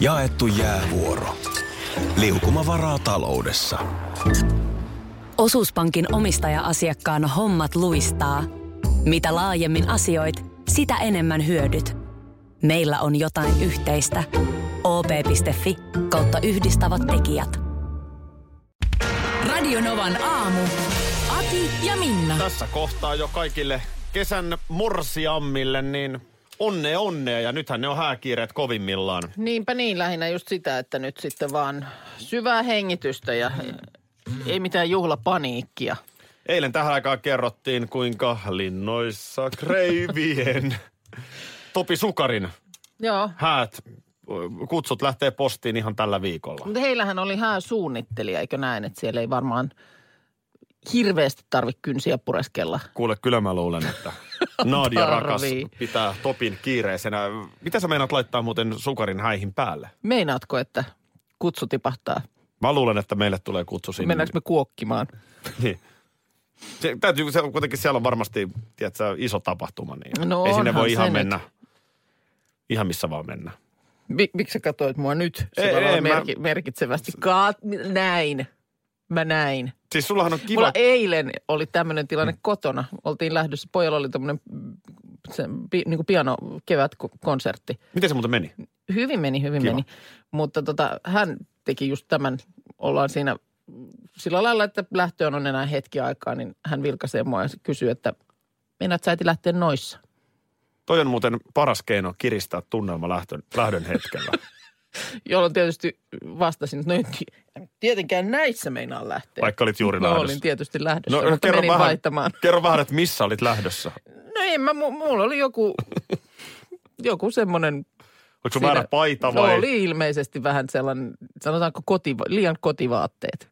Jaettu jäävuoro. Liukuma varaa taloudessa. Osuuspankin omistaja-asiakkaan hommat luistaa. Mitä laajemmin asioit, sitä enemmän hyödyt. Meillä on jotain yhteistä. op.fi kautta yhdistävät tekijät. Radionovan aamu. Ati ja Minna. Tässä kohtaa jo kaikille kesän morsiammille, niin onnea onnea. Ja nythän ne on hääkiireet kovimmillaan. Niinpä niin, lähinnä just sitä, että nyt sitten vaan syvää hengitystä ja ei mitään juhlapaniikkia. Eilen tähän aikaan kerrottiin, kuinka linnoissa kreivien Topi Sukarin Joo, häät, kutsut lähtee postiin ihan tällä viikolla. mutta heillähän oli hääsuunnittelija, eikö näin, että siellä ei varmaan hirveästi tarvitse kynsiä pureskella. Kuule, kyllä mä luulen, että Nadia rakas pitää Topin kiireisenä. Mitä sä meinaat laittaa muuten Sukarin häihin päälle? Meinaatko, että kutsu tipahtaa? Mä luulen, että meille tulee kutsu sinne. Mennäänkö me kuokkimaan? Niin. Se, täytyy, se, kuitenkin siellä on varmasti tiedätkö, iso tapahtuma, niin No ei sinne voi ihan nyt. mennä, ihan missä vaan mennä. Mi- miksi sä katsoit mua nyt? Se Ei, ei, ei, mä- merki- merkitsevästi. Ka- näin. Mä näin. Siis sullahan on kiva... Mulla eilen oli tämmöinen tilanne kotona. Oltiin lähdössä, pojalla oli tämmöinen se, niin kuin piano kevätkonsertti. Miten se muuten meni? Hyvin meni, hyvin Kiva. meni. Mutta tota, hän teki just tämän, ollaan siinä sillä lailla, että lähtöön on enää hetki aikaa, niin hän vilkaisee mua ja kysyy, että meinaat sä äiti lähteä noissa? Toi on muuten paras keino kiristää tunnelma lähtön, lähdön hetkellä. Jolloin tietysti vastasin, että no en tietenkään näissä meinaan lähteä. Vaikka olit juuri no, lähdössä. olin tietysti lähdössä, No, no, mutta kerro menin vähän, vaihtamaan. kerro vähän, että missä olit lähdössä. No ei mä, mu- mulla oli joku, joku semmoinen Oliko sun väärä paita vai? No oli ilmeisesti vähän sellainen, sanotaanko koti, liian kotivaatteet.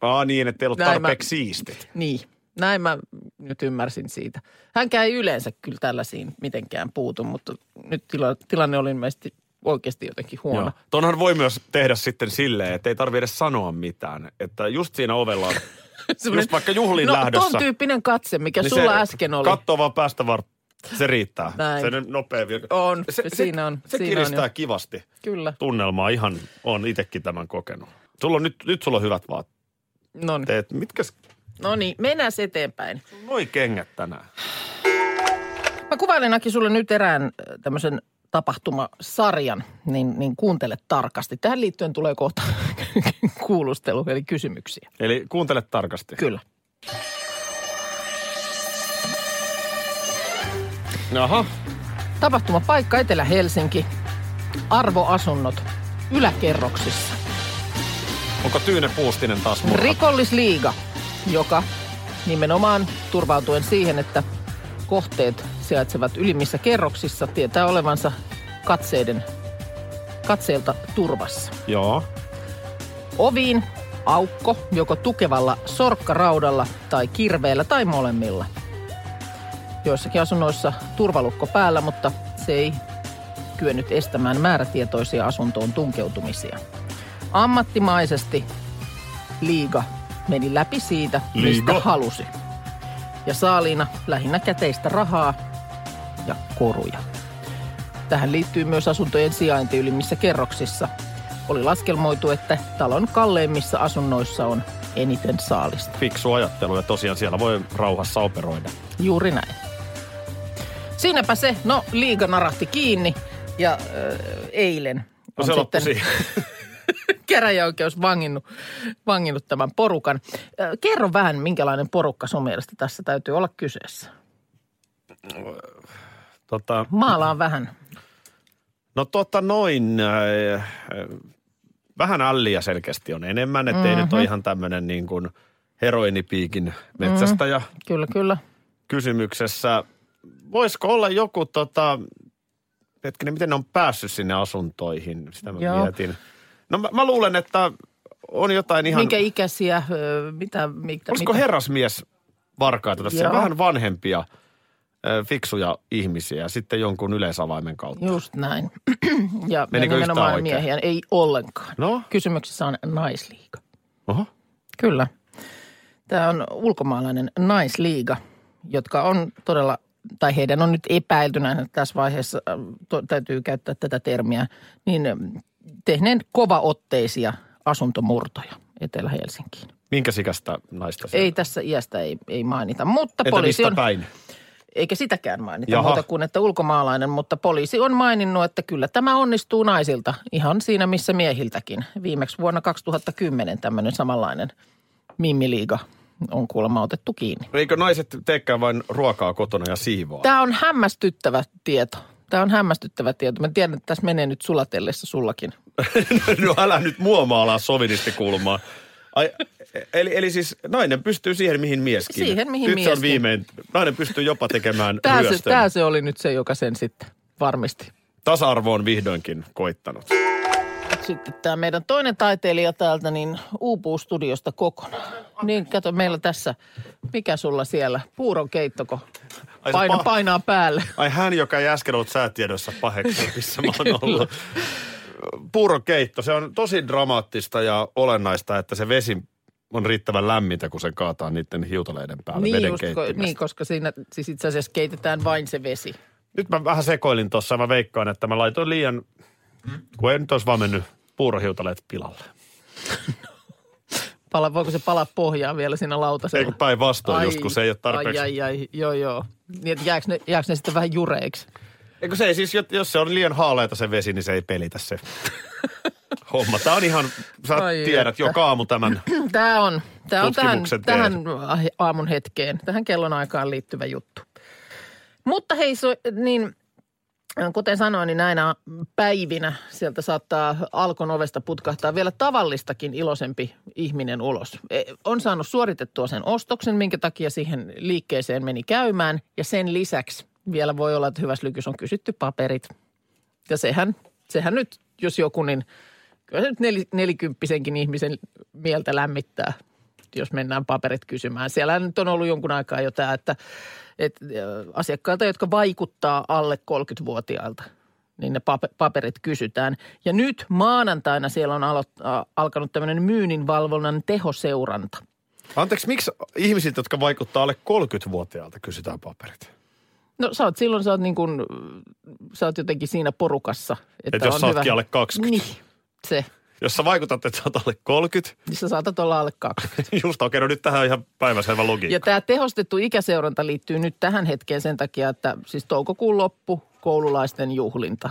Aa niin, että ei ollut Näin mä- tarpeeksi siistit. Niin, näin mä nyt ymmärsin siitä. Hänkään ei yleensä kyllä tällaisiin mitenkään puutu, mutta nyt tila, tilanne oli ilmeisesti oikeasti jotenkin huono. Joo. Tonhan voi myös tehdä sitten silleen, että ei tarvitse edes sanoa mitään. Että just siinä ovella on, just vaikka juhlin no, lähdössä. ton tyyppinen katse, mikä niin sulla äsken oli. Kattoo vaan päästä var... Se riittää. Näin. Se nyt nopea virka. On, se, siinä on, Se siinä on kiristää jo. kivasti Kyllä. tunnelmaa. Ihan on itsekin tämän kokenut. Sulla on nyt, nyt sulla on hyvät No niin. Mitkä No niin, mennään eteenpäin. noi kengät tänään? Mä kuvailen Aki sulle nyt erään äh, tämmöisen tapahtumasarjan, niin, niin kuuntele tarkasti. Tähän liittyen tulee kohta kuulustelu, eli kysymyksiä. Eli kuuntele tarkasti. Kyllä. Jaha. Tapahtumapaikka Etelä-Helsinki. Arvoasunnot yläkerroksissa. Onko Tyyne Puustinen taas murhattu? Rikollisliiga, joka nimenomaan turvautuen siihen, että kohteet sijaitsevat ylimmissä kerroksissa, tietää olevansa katseiden, katseelta turvassa. Joo. Oviin aukko joko tukevalla sorkkaraudalla tai kirveellä tai molemmilla. Joissakin asunnoissa turvalukko päällä, mutta se ei kyennyt estämään määrätietoisia asuntoon tunkeutumisia. Ammattimaisesti liiga meni läpi siitä, mistä Liiga. halusi. Ja saaliina lähinnä käteistä rahaa ja koruja. Tähän liittyy myös asuntojen sijainti ylimmissä kerroksissa. Oli laskelmoitu, että talon kalleimmissa asunnoissa on eniten saalista. Fiksu ajattelu ja tosiaan siellä voi rauhassa operoida. Juuri näin. Siinäpä se, no liiga narahti kiinni ja äh, eilen No se loppui sitten siihen. käräjäoikeus vanginnut, vanginnut tämän porukan. Kerro vähän, minkälainen porukka sun mielestä tässä täytyy olla kyseessä. Tota, Maalaan vähän. no tota noin, äh, äh, vähän älliä selkeästi on enemmän, ettei mm-hmm. nyt ole ihan tämmöinen niin kuin heroinipiikin metsästäjä mm-hmm. Kyllä, kyllä. kysymyksessä. Voisiko olla joku tota, hetkinen, miten ne on päässyt sinne asuntoihin, sitä mä Joo. mietin. No mä, mä luulen, että on jotain ihan... Minkä ikäisiä, mitä, mitä, Olisiko mitä? herrasmies varkaita tässä? Joo. Vähän vanhempia, fiksuja ihmisiä ja sitten jonkun yleisavaimen kautta. Just näin. ja, ja Menikö yhtään nimenomaan miehiä. Ei ollenkaan. No? Kysymyksessä on naisliiga. Oho. Kyllä. Tämä on ulkomaalainen naisliiga, jotka on todella, tai heidän on nyt epäiltynä tässä vaiheessa, to, täytyy käyttää tätä termiä, niin tehneen kovaotteisia asuntomurtoja Etelä-Helsinkiin. Minkä sikästä naista se Ei tässä iästä ei, ei mainita, mutta Entä poliisi on, päin? eikä sitäkään mainita Jaha. muuta kuin, että ulkomaalainen, mutta poliisi on maininnut, että kyllä tämä onnistuu naisilta ihan siinä missä miehiltäkin. Viimeksi vuonna 2010 tämmöinen samanlainen mimmiliiga on kuulemma otettu kiinni. Eikö naiset teekään vain ruokaa kotona ja siivoa? Tämä on hämmästyttävä tieto. Tämä on hämmästyttävä tieto. Mä tiedän, että tässä menee nyt sulatellessa sullakin. no älä nyt mua maalaa sovinistikulmaa. Ai, eli, eli siis nainen pystyy siihen, mihin mieskin. Siihen, mihin nyt se on mieskin. viimein. Nainen pystyy jopa tekemään Tämä se, tämä se oli nyt se, joka sen sitten varmisti. Tasa-arvo on vihdoinkin koittanut. Sitten tämä meidän toinen taiteilija täältä, niin uupuu studiosta kokonaan. Niin, kato, meillä tässä, mikä sulla siellä, puuron keittoko Paina, pa- painaa päälle. Ai hän, joka ei äsken ollut säätiedossa paheksu, missä mä oon ollut. Puurokeitto, se on tosi dramaattista ja olennaista, että se vesi on riittävän lämmintä, kun se kaataa niiden hiutaleiden päälle Niin, veden just, ko- niin, koska siinä siis itse asiassa keitetään vain se vesi. Nyt mä vähän sekoilin tuossa, mä veikkaan, että mä laitoin liian, kun ei nyt olisi vaan mennyt puurohiutaleet pilalle. Pala, voiko se palaa pohjaan vielä siinä lautasella? Eikö päinvastoin, just kun se ei ole tarpeeksi. Ai, ai, ai, joo, joo. Niin, että jääkö ne, jääkö ne sitten vähän jureiksi? Eikö se ei siis, jos se on liian haaleita se vesi, niin se ei pelitä se homma. Tämä on ihan, sä Ai tiedät, että. joka aamu tämän. Tämä on, tämä on tähän, tähän aamun hetkeen, tähän kellonaikaan liittyvä juttu. Mutta hei, so, niin kuten sanoin, niin näinä päivinä sieltä saattaa Alkon ovesta putkahtaa vielä tavallistakin iloisempi ihminen ulos. E, On saanut suoritettua sen ostoksen, minkä takia siihen liikkeeseen meni käymään. Ja sen lisäksi vielä voi olla, että hyvässä lykys on kysytty paperit. Ja sehän, sehän nyt, jos joku, niin kyllä se nyt nel, nelikymppisenkin ihmisen mieltä lämmittää, jos mennään paperit kysymään. Siellä nyt on ollut jonkun aikaa jo tämä, että, että ö, asiakkailta, jotka vaikuttaa alle 30-vuotiailta, niin ne pape- paperit kysytään. Ja nyt maanantaina siellä on alo- alkanut tämmöinen myynninvalvonnan tehoseuranta. Anteeksi, miksi ihmisiltä, jotka vaikuttaa alle 30-vuotiaalta, kysytään paperit? No sä oot silloin, sä oot, niin kuin, sä oot jotenkin siinä porukassa. Että Et jos on sä hyvä. alle 20. Niin, se. Jos sä vaikutat, että sä oot alle 30, Niin sä saatat olla alle 20. just okei, no nyt tähän on ihan päiväselvä logiikka. Ja tämä tehostettu ikäseuranta liittyy nyt tähän hetkeen sen takia, että siis toukokuun loppu, koululaisten juhlinta,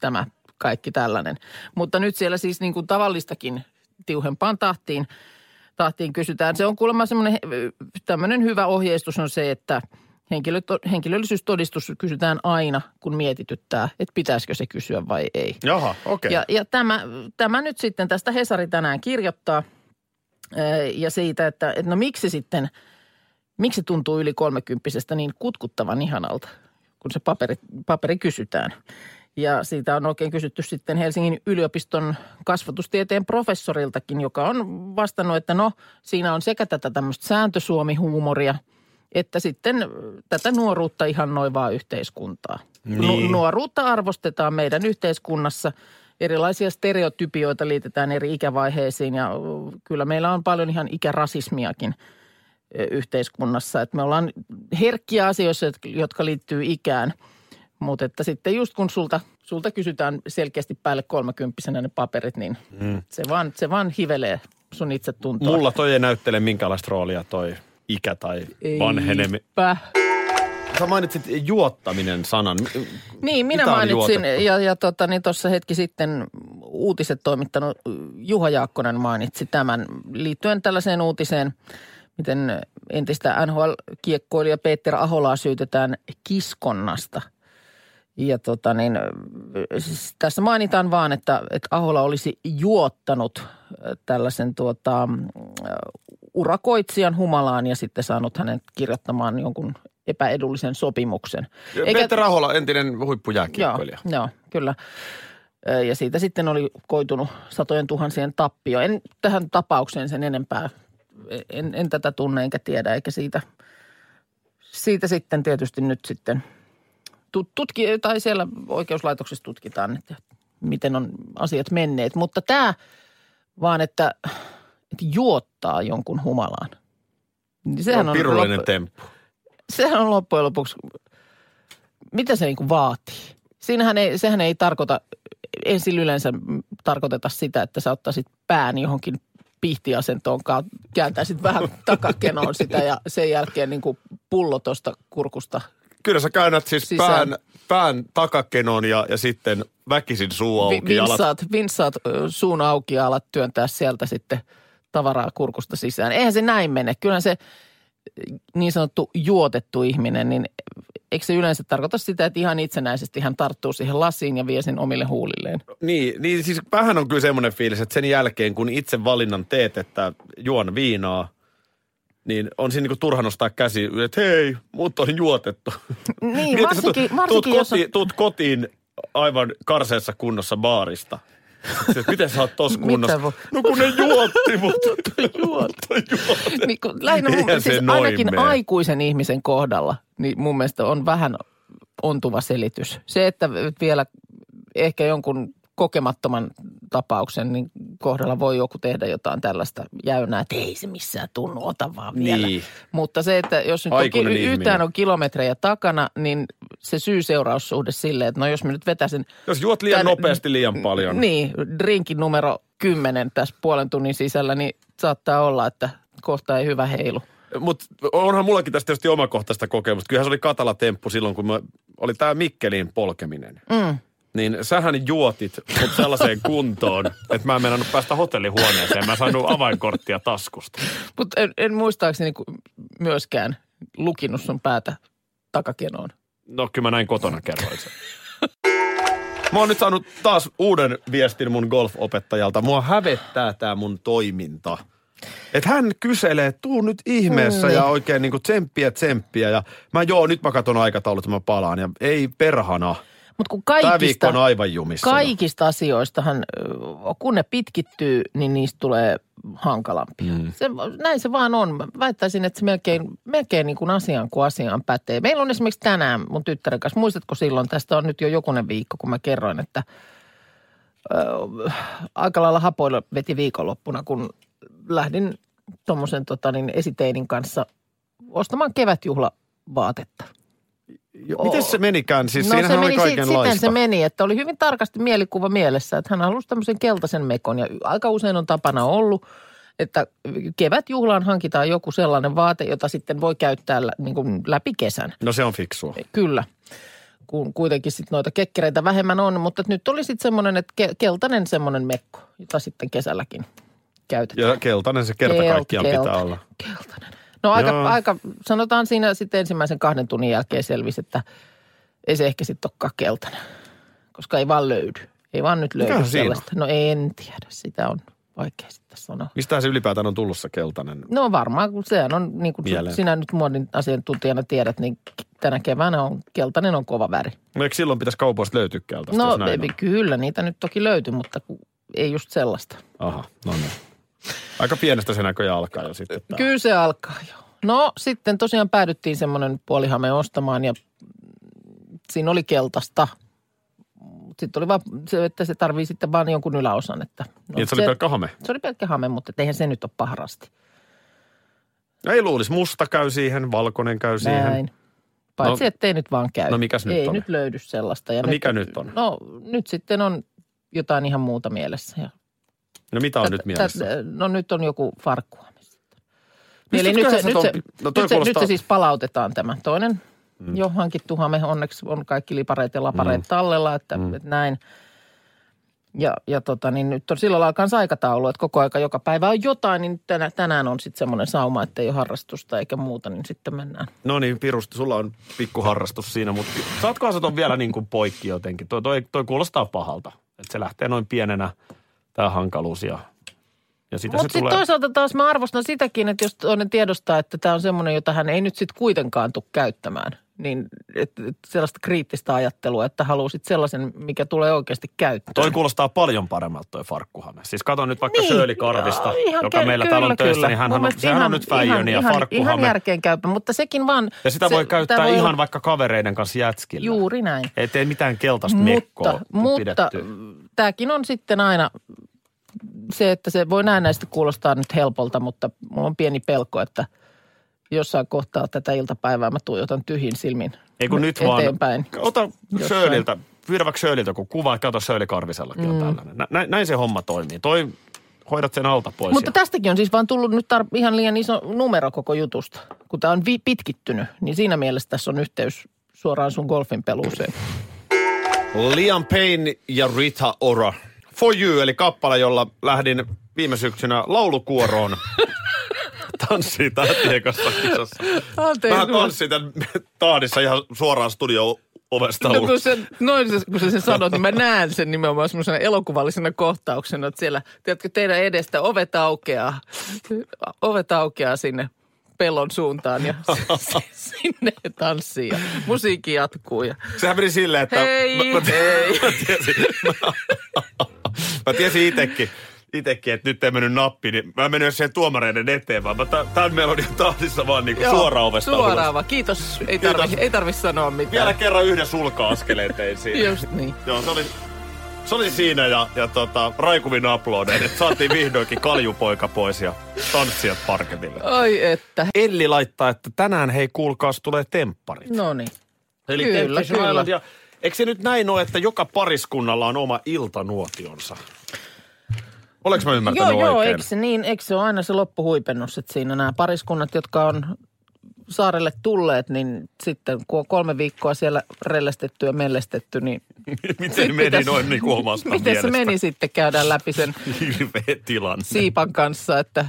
tämä kaikki tällainen. Mutta nyt siellä siis niin kuin tavallistakin tiuhempaan tahtiin, tahtiin kysytään. Se on kuulemma semmoinen tämmöinen hyvä ohjeistus on se, että henkilö, henkilöllisyystodistus kysytään aina, kun mietityttää, että pitäisikö se kysyä vai ei. Jaha, okei. Ja, ja tämä, tämä nyt sitten tästä Hesari tänään kirjoittaa ja siitä, että, että no miksi sitten, miksi tuntuu yli kolmekymppisestä niin kutkuttavan ihanalta, kun se paperi, paperi kysytään. Ja siitä on oikein kysytty sitten Helsingin yliopiston kasvatustieteen professoriltakin, joka on vastannut, että no siinä on sekä tätä tämmöistä sääntösuomi-huumoria, että sitten tätä nuoruutta ihan noivaa yhteiskuntaa. Niin. Nu- nuoruutta arvostetaan meidän yhteiskunnassa. Erilaisia stereotypioita liitetään eri ikävaiheisiin ja kyllä meillä on paljon ihan ikärasismiakin yhteiskunnassa. Että me ollaan herkkiä asioissa, jotka- liittyy ikään, mutta että sitten just kun sulta, sulta kysytään selkeästi päälle kolmekymppisenä ne paperit, niin mm. se, vaan, se vaan hivelee sun itse tuntoa. Mulla toi ei näyttele minkäänlaista roolia toi ikä tai vanheneminen. Sä mainitsit juottaminen sanan. Niin, minä Mitä mainitsin ja, ja tota, niin tuossa hetki sitten uutiset toimittanut Juha Jaakkonen mainitsi tämän liittyen tällaiseen uutiseen, miten entistä NHL-kiekkoilija Peter Aholaa syytetään kiskonnasta. Ja tota niin, siis tässä mainitaan vaan, että, että Ahola olisi juottanut tällaisen tuota, urakoitsijan humalaan ja sitten saanut hänet kirjoittamaan jonkun epäedullisen sopimuksen. Eikä- Peter Rahola, entinen huippujääkiekkoilija. Joo, joo, kyllä. Ja siitä sitten oli koitunut satojen tuhansien tappio. En tähän tapaukseen sen enempää, en, en tätä tunne enkä tiedä, eikä siitä, siitä sitten tietysti nyt sitten tutki, tai siellä oikeuslaitoksessa tutkitaan, että miten on asiat menneet. Mutta tämä vaan, että, että juottaa jonkun humalaan. Niin Se on pirullinen loppu- temppu. sehän on loppujen lopuksi, mitä se niin vaatii? Siinähän ei, sehän ei tarkoita sillä yleensä tarkoiteta sitä, että sä ottaisit pään johonkin pihtiasentoon, kääntäisit vähän takakenoon sitä ja sen jälkeen niin kuin pullo tuosta kurkusta. Kyllä sä käännät siis Sisään. pään, pään takakenoon ja, ja sitten väkisin suu auki. Vi- ja alat- vinssaat, suun auki ja alat työntää sieltä sitten tavaraa kurkusta sisään. Eihän se näin mene. Kyllä se niin sanottu juotettu ihminen, niin eikö se yleensä tarkoita sitä, että ihan itsenäisesti hän tarttuu siihen lasiin ja vie sen omille huulilleen? Niin, niin siis vähän on kyllä semmoinen fiilis, että sen jälkeen kun itse valinnan teet, että juon viinaa, niin on siinä niinku turha nostaa käsi, että hei, mut on juotettu. Niin, varsinkin, tuut, varsinkin jos on, kotiin, tuut kotiin aivan karseessa kunnossa baarista. Sitten, miten sä oot tossa Mitä kunnossa? vo- No kun ne juotti mut. Juotti. niin kun, lähinnä mun, siis ainakin mene. aikuisen ihmisen kohdalla, niin mun mielestä on vähän ontuva selitys. Se, että vielä ehkä jonkun kokemattoman tapauksen niin kohdalla voi joku tehdä jotain tällaista jäynää, että ei se missään tunnu, ota vaan vielä. Niin. Mutta se, että jos nyt on, ki- yhtään on kilometrejä takana, niin se syy-seuraussuhde silleen, että no jos mä nyt vetäisin Jos juot liian Tän- nopeasti liian paljon. niin, drinkin numero 10 tässä puolen tunnin sisällä, niin saattaa olla, että kohta ei hyvä heilu. Mutta onhan mullakin tästä tietysti omakohtaista kokemusta. Kyllähän se oli katala temppu silloin, kun mä, oli tämä Mikkelin polkeminen. Mm. Niin sähän juotit mut sellaiseen kuntoon, että mä en meinannut päästä hotellihuoneeseen. Mä en saanut avainkorttia taskusta. Mutta en, en muistaakseni myöskään lukinut sun päätä takakenoon. No kyllä mä näin kotona kerroin sen. Mä oon nyt saanut taas uuden viestin mun golfopettajalta. Mua hävettää tää mun toiminta. Että hän kyselee, tuu nyt ihmeessä ja oikein niinku tsemppiä tsemppiä. Ja mä joo, nyt mä katson aikataulut ja mä palaan. Ja ei perhana. Mutta kun Tää viikko kaikista, on aivan jumissa. kaikista asioistahan, kun ne pitkittyy, niin niistä tulee hankalampia. Mm. Se, näin se vaan on. Mä väittäisin, että se melkein, melkein niin kuin asiaan kuin asiaan pätee. Meillä on esimerkiksi tänään mun tyttären kanssa, muistatko silloin, tästä on nyt jo jokunen viikko, kun mä kerroin, että ö, aika lailla hapoilla veti viikonloppuna, kun lähdin tuommoisen tota, niin esiteinin kanssa ostamaan kevätjuhlavaatetta. Jo, Miten se menikään? Siis no se meni, sit, siten se meni, että oli hyvin tarkasti mielikuva mielessä, että hän halusi tämmöisen keltaisen mekon. Ja aika usein on tapana ollut, että kevätjuhlaan hankitaan joku sellainen vaate, jota sitten voi käyttää niin kuin läpi kesän. No se on fiksua. Kyllä, kun kuitenkin sitten noita kekkereitä vähemmän on, mutta nyt oli sitten semmoinen, että ke- keltainen semmoinen mekko, jota sitten kesälläkin käytetään. Ja keltainen se kerta Kelt- kaikkiaan pitää keltainen. olla. Keltainen. No aika, Joo. aika, sanotaan siinä sitten ensimmäisen kahden tunnin jälkeen selvisi, että ei se ehkä sitten olekaan keltainen, koska ei vaan löydy. Ei vaan nyt löydy Mikähän on? sellaista. No en tiedä, sitä on vaikea sitten sanoa. Mistä se ylipäätään on tullut se keltainen? No varmaan, kun sehän on, niin kuin Mieleen. sinä nyt muodin asiantuntijana tiedät, niin tänä keväänä on keltainen on kova väri. No eikö silloin pitäisi kaupoista löytyä keltaista, No on? kyllä, niitä nyt toki löytyy, mutta ei just sellaista. Aha, no niin. Aika pienestä se näköjään alkaa jo sitten. tää. Kyllä se alkaa jo. No sitten tosiaan päädyttiin semmoinen puolihame ostamaan ja siinä oli keltaista. Sitten oli vaan se, että se tarvii sitten vaan jonkun yläosan. Että, no, Niin, että se oli pelkkä hame. se oli pelkkä hame, mutta eihän se nyt ole paharasti. No ei luulisi, musta käy siihen, valkoinen käy siihen. Näin. Paitsi No- ettei nyt vaan käy. No mikäs nyt Ei on? nyt löydy sellaista. Ja No mikä nyt on? No nyt sitten on jotain ihan muuta mielessä. Ja No mitä on Tät- nyt mielessä? tät- No nyt on joku. Mistä Eli nyt se, nyt, se, no nyt, se, nyt se siis palautetaan tämä. Toinen mm. jo hankittu hame, onneksi on kaikki lipareet ja lapareet mm. tallella, että, mm. että näin. Ja, ja tota, niin nyt on lailla kanssa aikataulu, että koko aika joka päivä on jotain, niin tänä, tänään on sitten semmoinen sauma, että ei ole harrastusta eikä muuta, niin sitten mennään. No niin, Pirusti, sulla on pikkuharrastus siinä, mutta saatkohan sä ton vielä niin kuin poikki jotenkin? Toi, toi, toi kuulostaa pahalta, että se lähtee noin pienenä, tämä hankaluus ja, ja sitä Mutta sitten toisaalta taas mä arvostan sitäkin, että jos toinen tiedostaa, että tämä on semmoinen, jota hän ei nyt sitten kuitenkaan tule käyttämään, niin et, et sellaista kriittistä ajattelua, että haluaisit sellaisen, mikä tulee oikeasti käyttöön. Toi kuulostaa paljon paremmalta toi farkkuhame. Siis kato nyt vaikka Niin, Shirley Karvista, joo, joka kä- meillä kyllä, täällä on töissä, kyllä. niin hän on, sehän on ihan- nyt Fäijöni ja ihan, farkkuhame. Ihan järkeen käypä, mutta sekin vaan... ja sitä se- voi käyttää tää voi ihan vaikka kavereiden kanssa jätskillä. Juuri näin. Ei tee mitään keltaista mekkoa Mutta, mutta pidetty. tämäkin on sitten aina se, että se voi näennäisesti kuulostaa nyt helpolta, mutta mulla on pieni pelko, että jossain kohtaa tätä iltapäivää mä tuijotan tyhjin silmin Ei kun nyt vaan. eteenpäin. Ota Jossain. Shirleyltä pyydä Shirleyltä joku kuva, että kato Shirley Karvisellakin on tällainen. Nä, näin, näin se homma toimii. Toi, hoidat sen alta pois. Mutta ja- tästäkin on siis vaan tullut nyt tar- ihan liian iso numero koko jutusta. Kun tämä on vi- pitkittynyt, niin siinä mielessä tässä on yhteys suoraan sun golfin peluuseen. Liam Payne ja Rita Ora. For You, eli kappale, jolla lähdin viime syksynä laulukuoroon. Tanssii tähtien kanssa kisassa. Anteeksi, Mä tanssin tämän taadissa ihan suoraan studio ovesta No kun, se, noin se, kun sä sen sanot, niin mä näen sen nimenomaan semmoisena elokuvallisena kohtauksena, että siellä, tiedätkö, teidän edestä ovet aukeaa, ovet aukeaa sinne pellon suuntaan ja sinne tanssii ja musiikki jatkuu. Ja, Sehän meni silleen, että... Hei, mä, mä, hei. Mä tiesin, mä, mä tiesin itekin, itekin, että nyt ei mennyt nappi, niin mä menin siihen tuomareiden eteen, vaan mä tämän melodian tahdissa vaan niinku Joo, suoraan ovesta Suoraan vaan. Kiitos. Ei tarvi, Kiitos. ei tarvi sanoa mitään. Vielä kerran yhden sulka-askeleen tein siinä. Just niin. Joo, se oli, se oli siinä ja, ja tota, raikuvin uploadein, että saatiin vihdoinkin kaljupoika pois ja tanssijat parketille. Ai että. Elli laittaa, että tänään hei kuulkaas tulee tempparit. No niin. Eli Kyllä, kyllä. Ja eikö se nyt näin ole, että joka pariskunnalla on oma iltanuotionsa? Oleks mä ymmärtänyt Joo, joo, oikein? eikö se, niin, eikö se ole aina se loppuhuipennus, että siinä nämä pariskunnat, jotka on saarelle tulleet, niin sitten kun on kolme viikkoa siellä relestetty ja mellestetty, niin Miten meni pitäisi- noin niin kuin omasta miten se mielestä? meni sitten käydään läpi sen Hirveä tilanne. siipan kanssa, että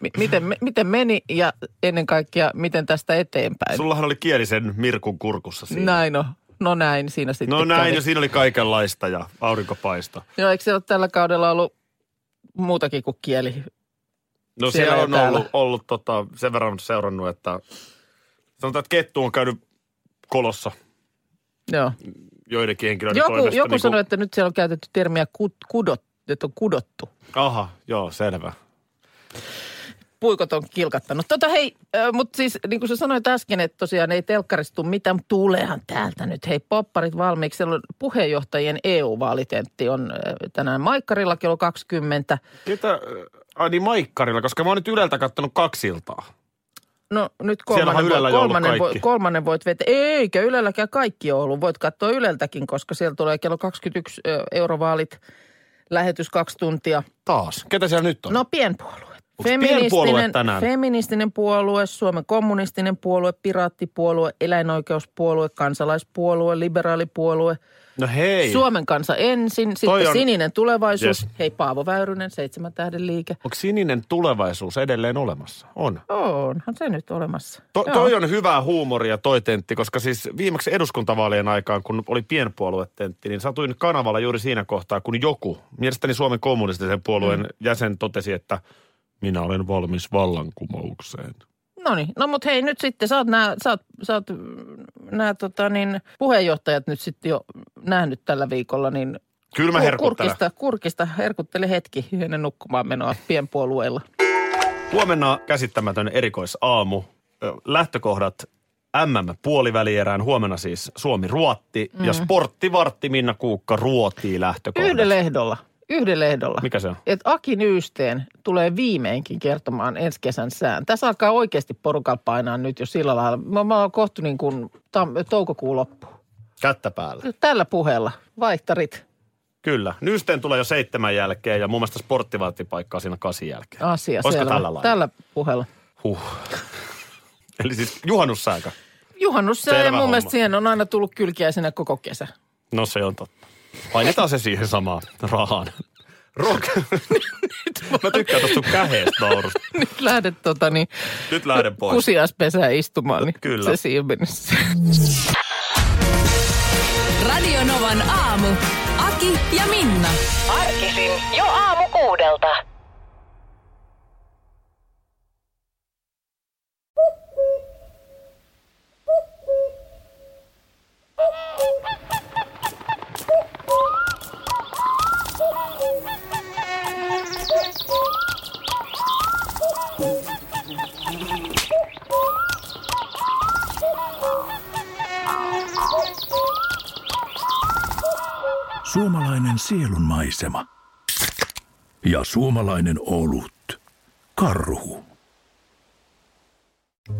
mi- miten, miten meni ja ennen kaikkea miten tästä eteenpäin. Sullahan oli kielisen Mirkun kurkussa siinä. Näin on. No näin siinä sitten No näin, kävi. ja siinä oli kaikenlaista ja aurinkopaista. Joo, eikö siellä ole tällä kaudella ollut muutakin kuin kieli? No Siellä siellä, on täällä. ollut, ollut tota, sen verran seurannut, että sanotaan, että kettu on käynyt kolossa Joo. joidenkin henkilöiden Joku, toimesta. joku niin sanoi, että nyt siellä on käytetty termiä kut, kudot, että on kudottu. Aha, joo, selvä. Puikot on kilkattanut. Tota hei, mutta siis niin kuin sä sanoit äsken, että tosiaan ei telkkaristu mitään, mutta tuleehan täältä nyt. Hei, popparit valmiiksi. Siellä on puheenjohtajien EU-vaalitentti on äh, tänään Maikkarilla kello 20. Ketä, ai niin Maikkarilla, koska mä oon nyt Yleltä kattonut kaksi iltaa. No nyt kolmannen, ollut kolmannen, voi, kolmannen voit vetää. Eikä Ylelläkään kaikki ole ollut. Voit katsoa Yleltäkin, koska siellä tulee kello 21 ö, eurovaalit. Lähetys kaksi tuntia. Taas. Ketä siellä nyt on? No pienpuolue. Pienpuolue tänään? feministinen puolue, Suomen kommunistinen puolue, piraattipuolue, eläinoikeuspuolue, kansalaispuolue, liberaalipuolue, no hei. Suomen kansa ensin, Toi sitten on- sininen tulevaisuus. Yes. Hei Paavo Väyrynen, seitsemän tähden liike. Onko sininen tulevaisuus edelleen olemassa? On. Onhan se nyt olemassa. To, Joo. toi on hyvää huumoria toi tentti, koska siis viimeksi eduskuntavaalien aikaan, kun oli pienpuoluetentti, niin satuin kanavalla juuri siinä kohtaa, kun joku, mielestäni Suomen kommunistisen puolueen mm. jäsen totesi, että minä olen valmis vallankumoukseen. No niin, no mut hei nyt sitten, sä oot nää, sä oot, sä oot nää tota niin, puheenjohtajat nyt sitten jo nähnyt tällä viikolla, niin Kyllä mä herkuttelen. kurkista, kurkista herkuttele hetki ennen nukkumaan menoa pienpuolueella. Huomenna käsittämätön erikoisaamu. Lähtökohdat MM-puolivälierään. Huomenna siis Suomi-Ruotti mm. ja sporttivartti Minna Kuukka ruotii lähtökohdat. Yhdellä ehdolla, yhdellä ehdolla. Mikä se on? Et Aki Nyysteen tulee viimeinkin kertomaan ensi kesän sään. Tässä alkaa oikeasti porukalla painaa nyt jo sillä lailla. Mä, mä oon kohtu niin kuin tam- toukokuun loppu. Kättä päällä. Tällä puheella, vaihtarit Kyllä. Nysteen tulee jo seitsemän jälkeen ja mun mielestä sporttivarttipaikkaa siinä kasin jälkeen. asia. Olisiko selvä. tällä lailla? Tällä puheella. Huh. Eli siis juhannussääkö? Juhannus se, Selvä ja mun homma. mielestä siihen on aina tullut kylkiäisenä koko kesä. No se on totta. Painetaan se siihen samaan rahaan. Rock. Mä tykkään tosta sun käheestä naurusta. Nyt lähdet tota niin, Nyt lähden pois. kusiaispesään istumaan, niin Kyllä. se silminnys. Radio Novan aamu. Aki ja Minna. Arkisin jo aamu kuudelta. Suomalainen sielunmaisema. Ja suomalainen olut. Karhu.